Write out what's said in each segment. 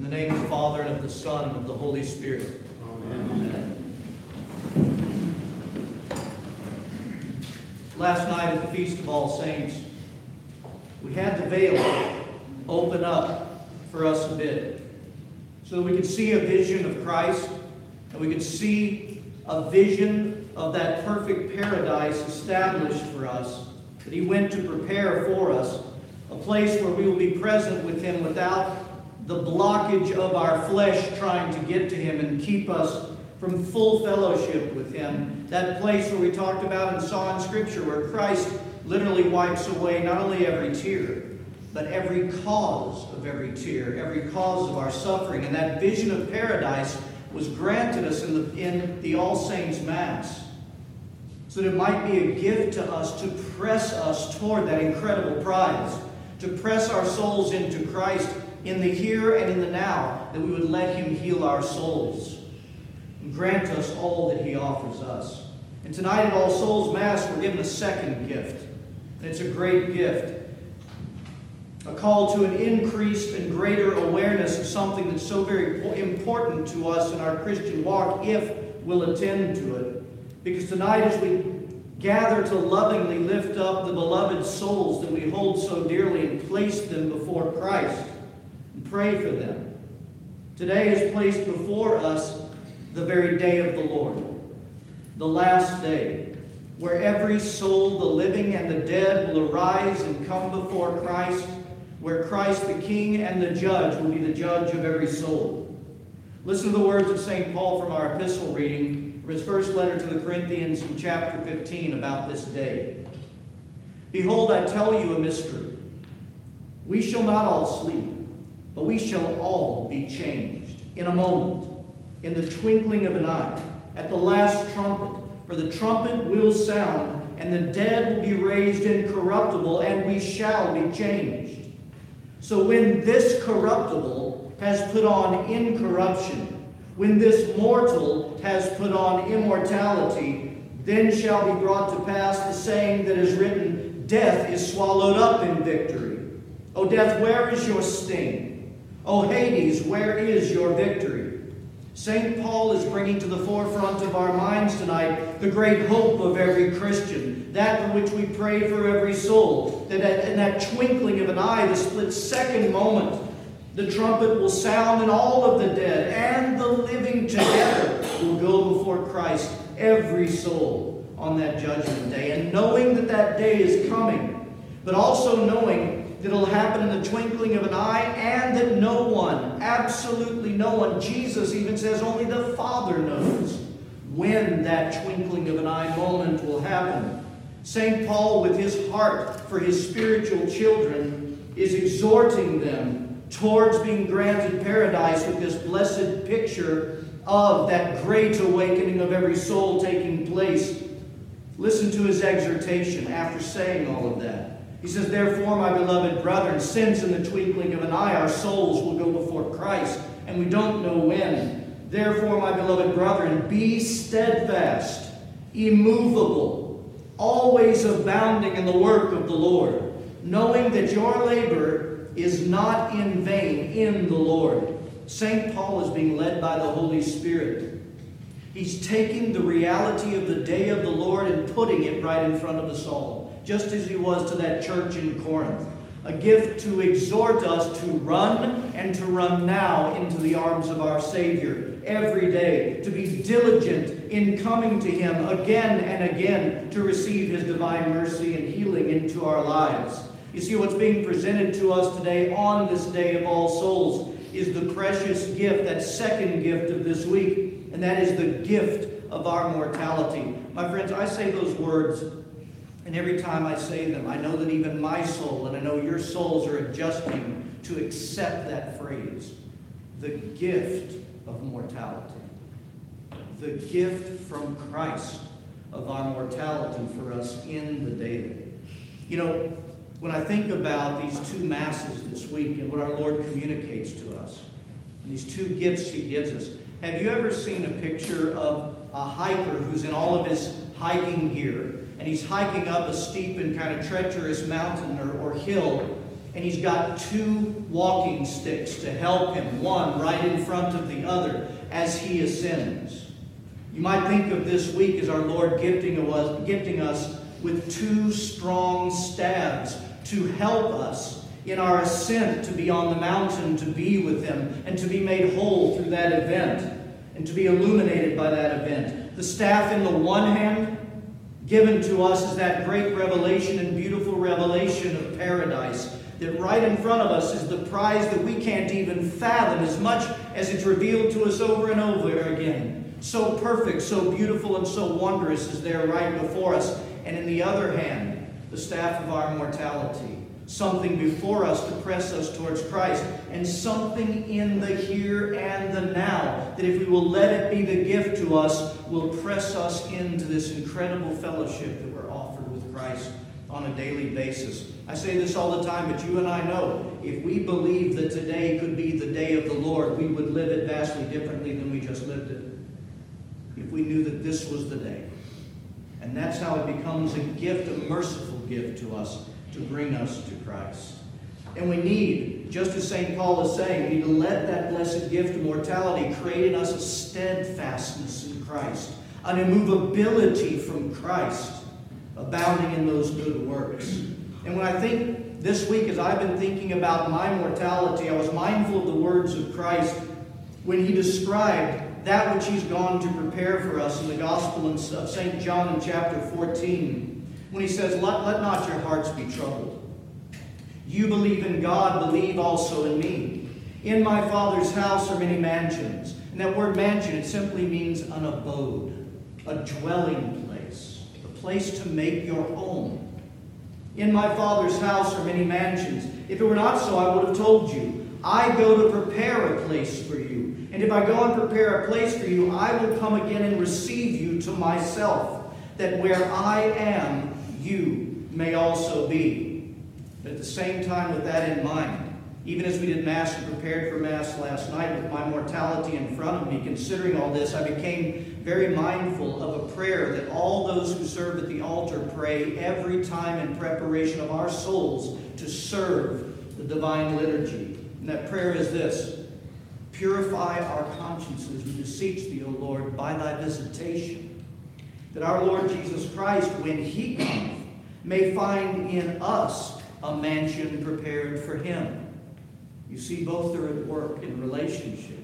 In the name of the Father, and of the Son, and of the Holy Spirit. Amen. Last night at the Feast of All Saints, we had the veil open up for us a bit so that we could see a vision of Christ and we could see a vision of that perfect paradise established for us that He went to prepare for us, a place where we will be present with Him without the blockage of our flesh trying to get to Him and keep us from full fellowship with Him. That place where we talked about and saw in Scripture where Christ literally wipes away not only every tear, but every cause of every tear, every cause of our suffering. And that vision of paradise was granted us in the, in the All Saints Mass so that it might be a gift to us to press us toward that incredible prize, to press our souls into Christ in the here and in the now, that we would let Him heal our souls and grant us all that He offers us. And tonight at All Souls Mass, we're given a second gift. It's a great gift. A call to an increased and greater awareness of something that's so very important to us in our Christian walk if we'll attend to it. Because tonight, as we gather to lovingly lift up the beloved souls that we hold so dearly and place them before Christ pray for them, today is placed before us the very day of the Lord, the last day, where every soul, the living and the dead, will arise and come before Christ, where Christ the King and the Judge will be the judge of every soul. Listen to the words of St. Paul from our epistle reading, from his first letter to the Corinthians in chapter 15 about this day. Behold, I tell you a mystery. We shall not all sleep, but we shall all be changed in a moment in the twinkling of an eye, at the last trumpet. For the trumpet will sound, and the dead will be raised incorruptible, and we shall be changed. So when this corruptible has put on incorruption, when this mortal has put on immortality, then shall be brought to pass the saying that is written Death is swallowed up in victory. O death, where is your sting? O Hades, where is your victory? St. Paul is bringing to the forefront of our minds tonight the great hope of every Christian, that for which we pray for every soul, that in that twinkling of an eye, the split second moment, the trumpet will sound and all of the dead and the living together will go before Christ, every soul, on that judgment day. And knowing that that day is coming, but also knowing that it'll happen in the twinkling of an eye, and that no one, absolutely no one, Jesus even says only the Father knows when that twinkling of an eye moment will happen. St. Paul, with his heart for his spiritual children, is exhorting them towards being granted paradise with this blessed picture of that great awakening of every soul taking place. Listen to his exhortation after saying all of that. He says, Therefore, my beloved brethren, since in the twinkling of an eye our souls will go before Christ, and we don't know when. Therefore, my beloved brethren, be steadfast, immovable, always abounding in the work of the Lord, knowing that your labor is not in vain in the Lord. St. Paul is being led by the Holy Spirit. He's taking the reality of the day of the Lord and putting it right in front of us all just as he was to that church in Corinth. A gift to exhort us to run and to run now into the arms of our Savior every day, to be diligent in coming to Him again and again to receive His divine mercy and healing into our lives. You see, what's being presented to us today on this day of all souls is the precious gift, that second gift of this week, and that is the gift of our mortality. My friends, I say those words and every time I say them, I know that even my soul and I know your souls are adjusting to accept that phrase the gift of mortality. The gift from Christ of our mortality for us in the daily. You know, when I think about these two masses this week and what our Lord communicates to us, these two gifts He gives us, have you ever seen a picture of a hiker who's in all of his hiking gear and he's hiking up a steep and kind of treacherous mountain or, or hill, and he's got two walking sticks to help him, one right in front of the other as he ascends. You might think of this week as our Lord gifting us, gifting us with two strong staves to help us in our ascent to be on the mountain to be with Him and to be made whole through that event and to be illuminated by that event. The staff in the one hand, given to us is that great revelation and beautiful revelation of paradise. That right in front of us is the prize that we can't even fathom as much as it's revealed to us over and over again. So perfect, so beautiful, and so wondrous is there right before us. And in the other hand, the staff of our mortality something before us to press us towards Christ, and something in the here and the now that if we will let it be the gift to us, will press us into this incredible fellowship that we're offered with Christ on a daily basis. I say this all the time, but you and I know if we believe that today could be the day of the Lord, we would live it vastly differently than we just lived it. If we knew that this was the day. And that's how it becomes a gift, a merciful gift to us to bring us to Christ. And we need, just as St. Paul is saying, we need to let that blessed gift of mortality create in us a steadfastness in Christ, an immovability from Christ, abounding in those good works. And when I think this week, as I've been thinking about my mortality, I was mindful of the words of Christ when he described that which he's gone to prepare for us in the Gospel of St. John in chapter 14 when he says, let, let not your hearts be troubled. You believe in God, believe also in me. In my Father's house are many mansions. And that word mansion, it simply means an abode, a dwelling place, a place to make your home. In my Father's house are many mansions. If it were not so, I would have told you. I go to prepare a place for you. And if I go and prepare a place for you, I will come again and receive you to myself, that where I am, you may also be. But at the same time, with that in mind, even as we did Mass and prepared for Mass last night with my mortality in front of me, considering all this, I became very mindful of a prayer that all those who serve at the altar pray every time in preparation of our souls to serve the divine liturgy. And that prayer is this Purify our consciences, we beseech thee, O Lord, by thy visitation that our Lord Jesus Christ, when he comes, may find in us a mansion prepared for him. You see, both are at work in relationship.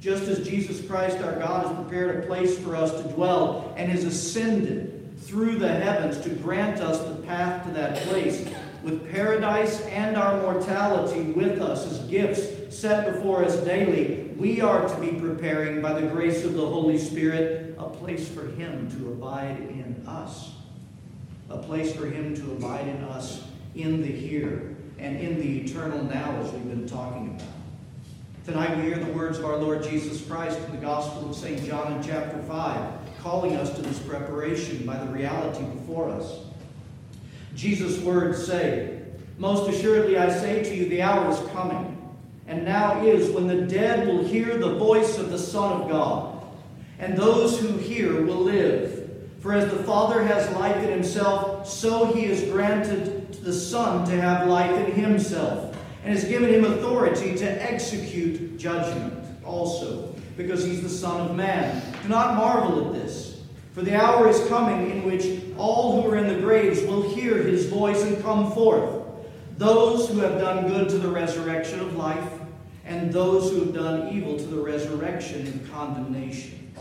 Just as Jesus Christ, our God, has prepared a place for us to dwell and has ascended through the heavens to grant us the path to that place, with paradise and our mortality with us as gifts set before us daily, we are to be preparing by the grace of the Holy Spirit a place for Him to abide in us. A place for Him to abide in us in the here and in the eternal now, as we've been talking about. Tonight we hear the words of our Lord Jesus Christ in the Gospel of St. John in chapter 5, calling us to this preparation by the reality before us. Jesus' words say, Most assuredly I say to you, the hour is coming, and now is, when the dead will hear the voice of the Son of God, and those who hear will live. For as the Father has life in himself, so he has granted the Son to have life in himself, and has given him authority to execute judgment also, because he's the Son of Man. Do not marvel at this. For the hour is coming in which all who are in the graves will hear his voice and come forth. Those who have done good to the resurrection of life, and those who have done evil to the resurrection and condemnation.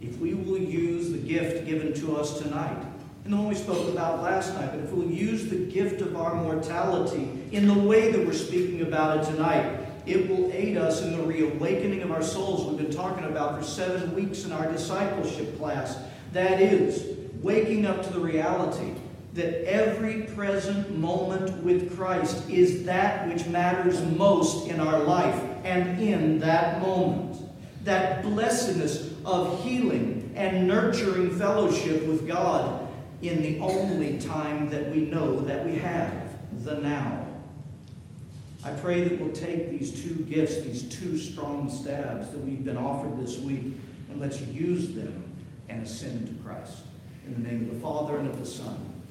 If we will use the gift given to us tonight, and the one we spoke about last night, but if we'll use the gift of our mortality in the way that we're speaking about it tonight, it will aid us in the reawakening of our souls we've been talking about for seven weeks in our discipleship class. That is, waking up to the reality that every present moment with Christ is that which matters most in our life and in that moment. That blessedness of healing and nurturing fellowship with God in the only time that we know that we have, the now. I pray that we'll take these two gifts, these two strong stabs that we've been offered this week, and let's use them and ascend to Christ. In the name of the Father, and of the Son,